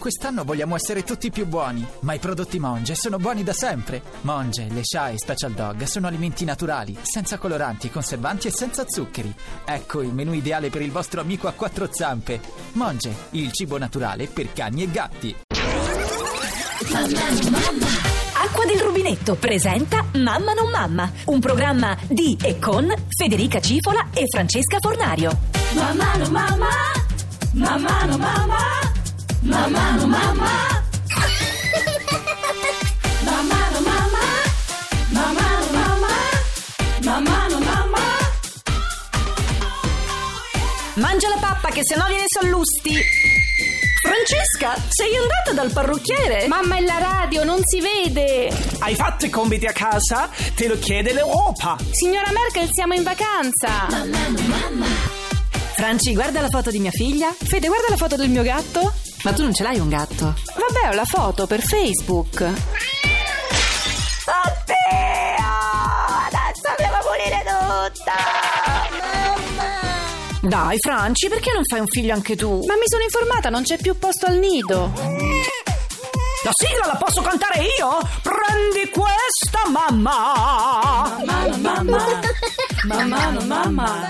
Quest'anno vogliamo essere tutti più buoni, ma i prodotti Monge sono buoni da sempre. Monge, le Sha e Special Dog sono alimenti naturali, senza coloranti, conservanti e senza zuccheri. Ecco il menù ideale per il vostro amico a quattro zampe. Monge, il cibo naturale per cani e gatti. Acqua del rubinetto presenta Mamma non mamma, un programma di e con Federica Cifola e Francesca Fornario. Mamma no mamma, mamma no mamma, mamma no mamma. Mamma no mamma, mamma no mamma, mamma no mamma. Mangia la pappa che sennò viene sallusti. Francesca, sei andata dal parrucchiere? Mamma è la radio, non si vede! Hai fatto i compiti a casa? Te lo chiede l'Europa. Signora Merkel, siamo in vacanza! Franci, guarda la foto di mia figlia. Fede, guarda la foto del mio gatto. Ma tu non ce l'hai un gatto? Vabbè, ho la foto per Facebook. Dai, Franci, perché non fai un figlio anche tu? Ma mi sono informata, non c'è più posto al nido. La sigla la posso cantare io? Prendi questa, mamma. Mamma mamma, mamma no mamma,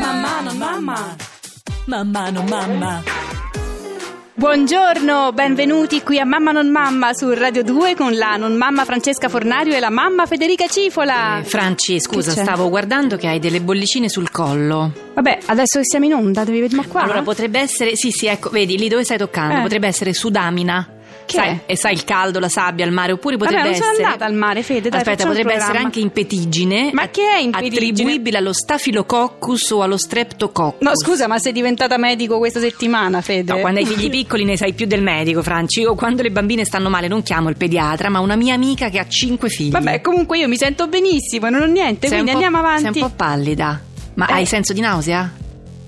mamma no mamma. Mamma no mamma. Buongiorno, benvenuti qui a Mamma non mamma su Radio 2 con la non mamma Francesca Fornario e la mamma Federica Cifola. Eh, Franci, scusa, Che c'è? stavo guardando che hai delle bollicine sul collo. Vabbè, adesso che siamo in onda, devi vedere qua. Allora, potrebbe essere. Sì, sì, ecco, vedi lì dove stai toccando. Eh. Potrebbe essere sudamina. Che sai, e sai il caldo, la sabbia, il mare, oppure potrebbe Vabbè, non sono essere. andata al mare, Fede, dai, Aspetta, potrebbe essere anche impetigine. Ma che è impetigine? Attribuibile allo staphylococcus o allo streptococcus. No, scusa, ma sei diventata medico questa settimana, Fede? No, quando hai figli piccoli ne sai più del medico, Franci. O quando le bambine stanno male non chiamo il pediatra, ma una mia amica che ha cinque figli. Vabbè, comunque io mi sento benissimo, non ho niente, Sei quindi andiamo avanti. Sei un po' pallida. Ma Eh. hai senso di nausea?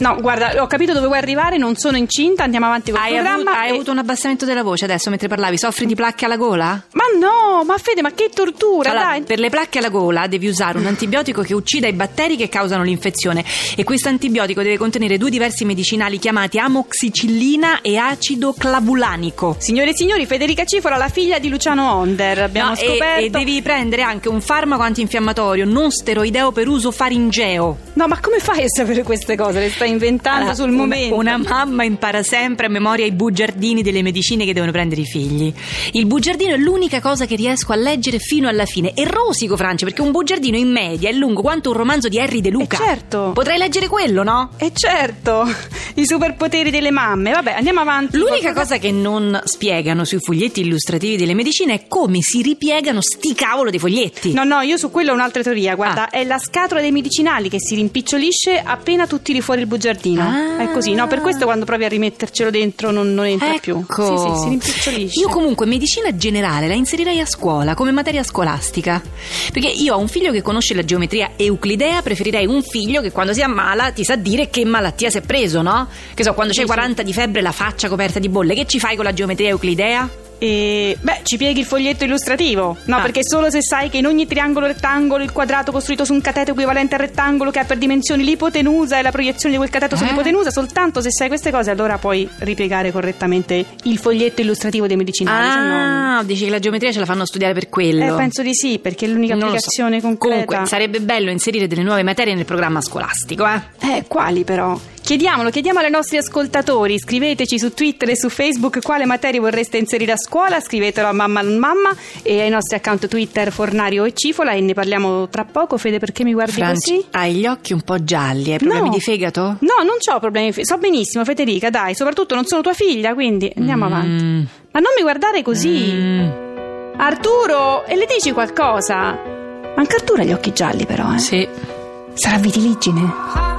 No, guarda, ho capito dove vuoi arrivare, non sono incinta, andiamo avanti col Hai, programma. avuto, hai e- avuto un abbassamento della voce adesso mentre parlavi? Soffri di placche alla gola? Ma no, ma Fede, ma che tortura, Allora, dai. per le placche alla gola devi usare un antibiotico che uccida i batteri che causano l'infezione e questo antibiotico deve contenere due diversi medicinali chiamati amoxicillina e acido clavulanico. Signore e signori, Federica Cifola, la figlia di Luciano Onder, abbiamo No, e- scoperto. e, devi prendere anche un farmaco antinfiammatorio non steroideo per uso faringeo. No, ma come fai a sapere queste cose? Le stai inventando Allora, sul una- momento. Una, mamma impara sempre a memoria i bugiardini delle medicine che devono prendere i figli. Il bugiardino è l'unica cosa che riesco a leggere fino alla fine. E rosico, Francia, perché un bugiardino in media è lungo quanto un romanzo di Harry De Luca. Eh, certo. Potrei leggere quello, no? E certo, i superpoteri delle mamme. Vabbè, andiamo avanti. L'unica Col- cosa che non spiegano sui foglietti illustrativi delle medicine è come si ripiegano sti cavolo dei foglietti. No, no, io su quello ho un'altra teoria. Guarda, Ah. è la scatola dei medicinali che si rimpicciolisce appena tu tiri fuori il bugiardino. Ah. È così, no? Per questo quando provi a rimettercelo dentro non, non entra più. Ecco. Sì, sì, si rimpicciolisce. Io comunque medicina generale la inserirei a scuola come materia scolastica. Perché io ho un figlio che conosce la geometria euclidea, preferirei un figlio che quando si ammala ti sa dire che malattia si è preso, no? Che so, quando Sì, sì. 40 di febbre e la faccia coperta di bolle, che ci fai con la geometria euclidea? E, beh, ci pieghi il foglietto illustrativo. No, Ah. perché solo se sai che in ogni triangolo rettangolo il quadrato costruito su un cateto equivalente al rettangolo che ha per dimensioni l'ipotenusa e la proiezione di quel cateto Eh? sull'ipotenusa, soltanto se sai queste cose allora puoi ripiegare correttamente il foglietto illustrativo dei medicinali. se no- Ah, dici che la geometria ce la fanno studiare per quello. Eh, penso di sì, perché è l'unica Non lo so. applicazione concreta. Comunque, sarebbe bello inserire delle nuove materie nel programma scolastico, eh? Eh, quali però? Chiediamolo, chiediamo ai nostri ascoltatori. Scriveteci su Twitter e su Facebook quale materie vorreste inserire a scuola. Scrivetelo a Mamma non Mamma e ai nostri account Twitter Fornario e Cifola e ne parliamo tra poco. Fede, perché mi guardi Franci, così? hai gli occhi un po' gialli, hai problemi No. di fegato? No, non ho problemi. So benissimo, Federica, dai, soprattutto non sono tua figlia, quindi andiamo avanti. Mm. Ma non mi guardare così. Mm. Arturo, e le dici qualcosa? Anche Arturo ha gli occhi gialli, però, eh. Sì. Sarà vitiligine.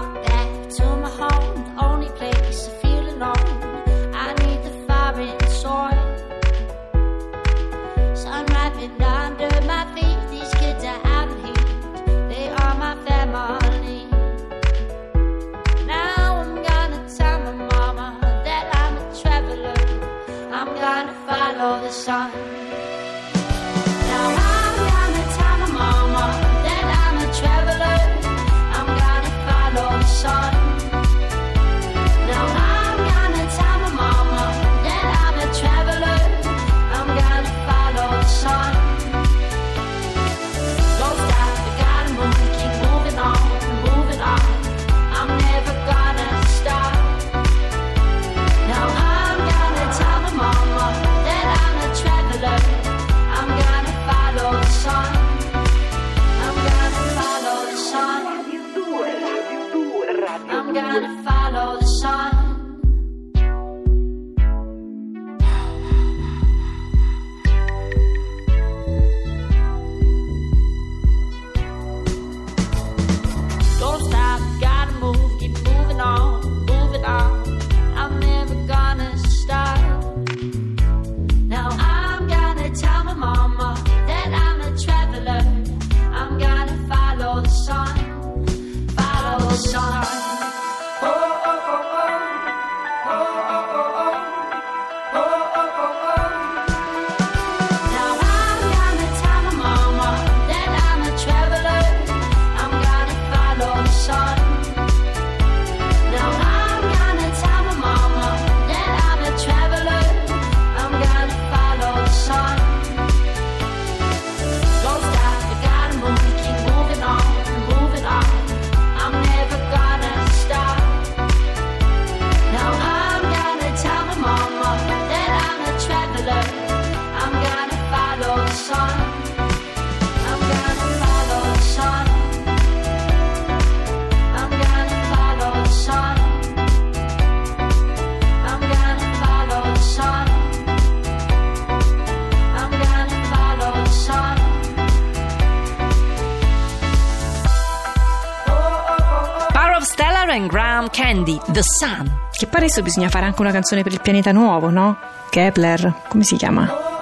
Of Stellar and Graham Candy, The Sun. Che pare adesso bisogna fare anche una canzone per il pianeta nuovo, no? Kepler, come si chiama?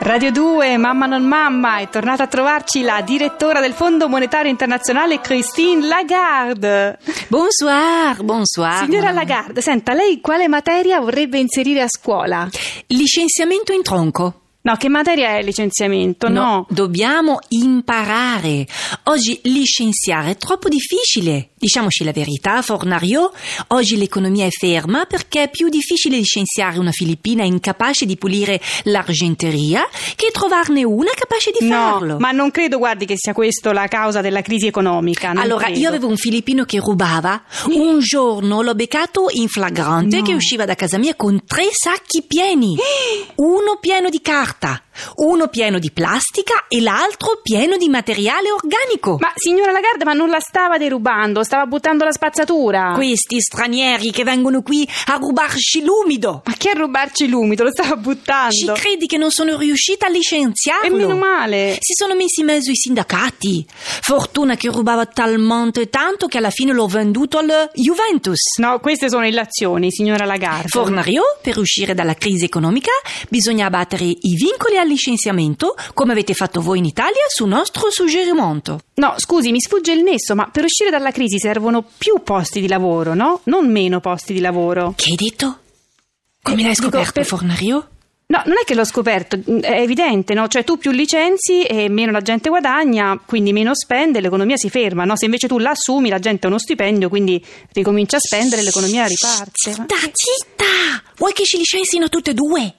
Radio 2, Mamma non mamma, è tornata a trovarci la direttora del Fondo Monetario Internazionale Christine Lagarde. Bonsoir, bonsoir. Signora Lagarde, senta, lei quale materia vorrebbe inserire a scuola? Licenziamento in tronco. No, che materia è licenziamento? No. dobbiamo imparare. Oggi licenziare è troppo difficile. Diciamoci la verità, Fornario, oggi l'economia è ferma perché è più difficile licenziare una filippina incapace di pulire l'argenteria che trovarne una capace di farlo. No, ma non credo, guardi, che sia questa la causa della crisi economica. Allora, credo. io avevo un filippino che rubava. Un giorno l'ho beccato in flagrante No. che usciva da casa mia con tre sacchi pieni. Uno pieno di carta, Martha. Uno pieno di plastica e l'altro pieno di materiale organico. Ma signora Lagarde, ma non la stava derubando, stava buttando la spazzatura. Questi stranieri che vengono qui a rubarci l'umido. Ma che a rubarci l'umido? Lo stava Ci buttando. credi che non sono riuscita a licenziarlo? E meno male. Si sono messi in mezzo i sindacati. Fortuna che rubava talmente tanto che alla fine l'ho venduto al Juventus. No, queste sono illazioni, signora Lagarde. Fornario, per uscire dalla crisi economica bisogna abbattere i vincoli al licenziamento, come avete fatto voi in Italia su nostro suggerimento. No, scusi, mi sfugge il nesso, ma per uscire dalla crisi servono più posti di lavoro, no? Non meno posti di lavoro. Che hai detto? Come l'hai Dico, scoperto, per- Fornario? No, non è che l'ho scoperto, è evidente, no? Cioè tu più licenzi e meno la gente guadagna, quindi meno spende, l'economia si ferma, no? Se invece tu la assumi, la gente ha uno stipendio, quindi ricomincia a spendere, l'economia riparte. Zitta, zitta! Vuoi che ci licenzino tutte e due?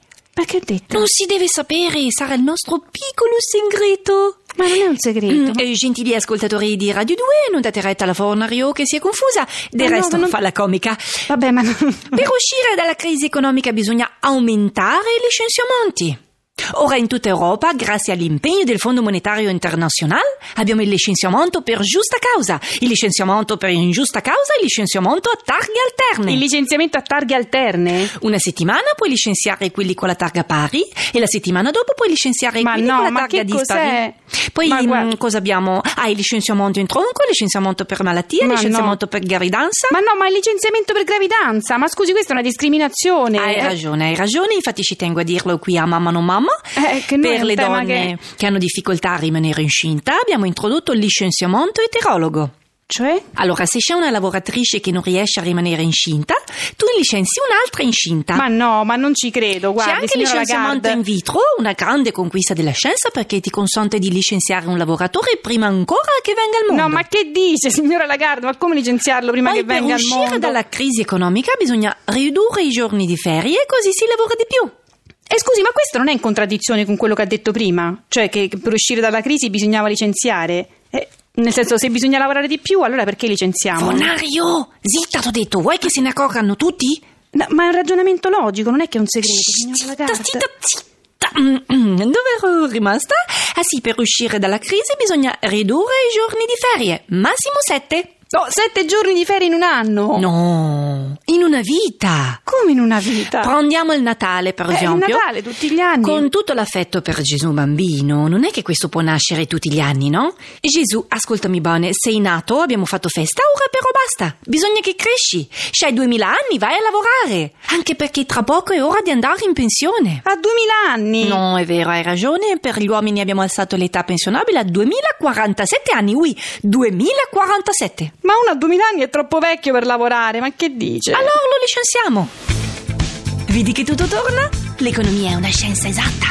Che ho detto? Non si deve sapere, sarà il nostro piccolo segreto. Ma non è un segreto. Mm, eh, gentili ascoltatori di Radio 2, non date retta alla Fornario che si è confusa. Del Ma no, resto ma non- fa la comica. Vabbè, ma non... Per uscire dalla crisi economica bisogna aumentare i licenziamenti. Ora in tutta Europa, grazie all'impegno del Fondo Monetario Internazionale, abbiamo il licenziamento per giusta causa, il licenziamento per ingiusta causa e il licenziamento a targhe alterne. Il licenziamento a targhe alterne? Una settimana puoi licenziare quelli con la targa pari e la settimana dopo puoi licenziare Ma quelli no, con la targa dispari. Poi guarda- mm, cosa abbiamo? Ah, il licenziamento in tronco, il licenziamento per malattia, il licenziamento no. per gravidanza. Ma no, ma il licenziamento per gravidanza? Ma scusi, questa è una discriminazione. Hai Eh, ragione, hai ragione, infatti ci tengo a dirlo qui a Mamma non Mamma. Eh, che per le donne che... hanno difficoltà a rimanere incinta abbiamo introdotto il licenziamento eterologo. Cioè? Allora, se c'è una lavoratrice che non riesce a rimanere incinta, tu licenzi un'altra incinta. Ma no, ma non ci credo, C'è guardi, anche il licenziamento Lagarde. in vitro, una grande conquista della scienza perché ti consente di licenziare un lavoratore prima ancora che venga al mondo. No, ma che dice, signora Lagarde? Ma come licenziarlo prima Poi che venga per al uscire mondo? dalla crisi economica bisogna ridurre i giorni di ferie così si lavora di più. E scusi, ma questo non è in contraddizione con quello che ha detto prima? Cioè che per uscire dalla crisi bisognava licenziare? Eh, nel senso, se bisogna lavorare di più, allora perché licenziamo? Bonario! Zitta, t'ho detto! Vuoi che se ne accorgano tutti? No, ma è un ragionamento logico, non è che è un segreto, Zitta, Zitta, zitta, dove ero rimasta? Ah sì, per uscire dalla crisi bisogna ridurre i giorni di ferie, massimo sette! No, sette giorni di ferie in un anno! No, in una vita! Come in una vita? Prendiamo il Natale, per eh, esempio. Il Natale, tutti gli anni. Con tutto l'affetto per Gesù bambino, non è che questo può nascere tutti gli anni, no? Gesù, ascoltami bene, sei nato, abbiamo fatto festa, ora però basta. Bisogna che cresci. Se hai duemila anni, vai a lavorare. Anche perché tra poco è ora di andare in pensione. A duemila anni? No, è vero, hai ragione. Per gli uomini abbiamo alzato l'età pensionabile a 2047 anni, oui, 2047. Ma uno a 2000 anni è troppo vecchio per lavorare, ma che dice? Allora lo licenziamo. Vedi che tutto torna? L'economia è una scienza esatta.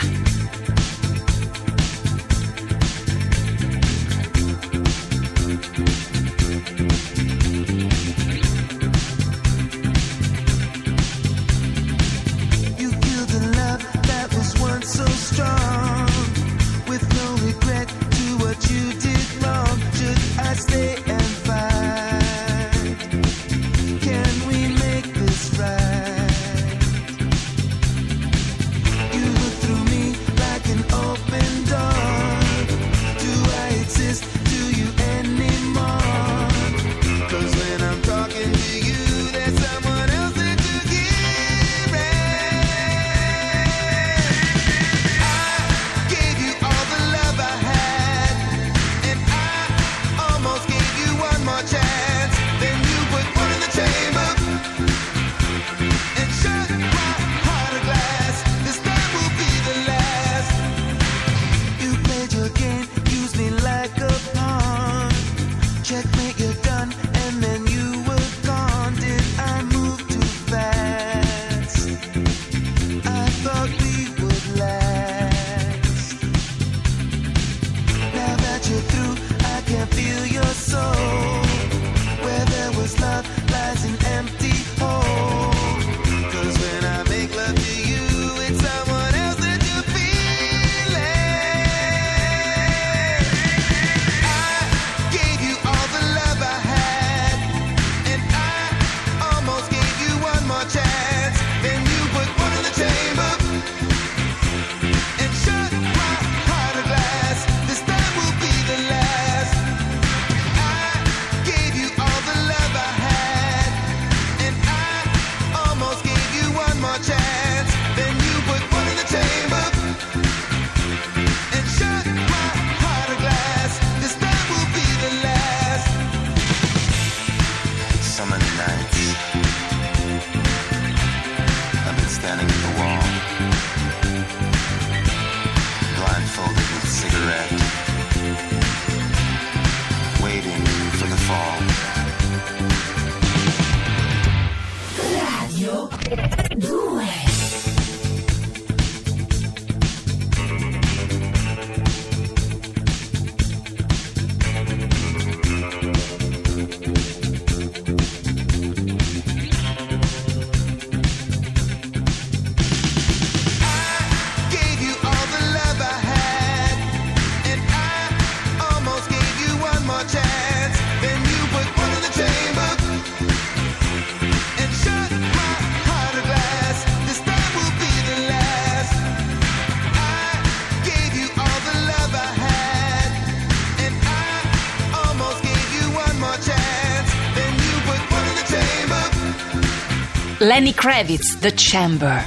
Lenny Kravitz, The Chamber.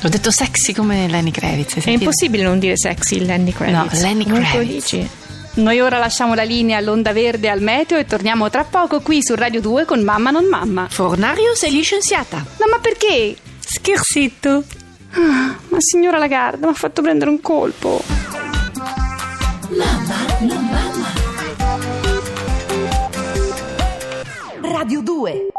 L'ho detto sexy come Lenny Kravitz. È impossibile non dire sexy Lenny Kravitz. No, Lenny Kravitz. Non lo dici. Noi ora lasciamo la linea all'onda verde al meteo e torniamo tra poco qui su Radio 2 con Mamma non Mamma. Fornario sei licenziata. No, ma perché? Scherzito. Ah, ma signora Lagarde, mi ha fatto prendere un colpo. Mamma non Mamma. Radio 2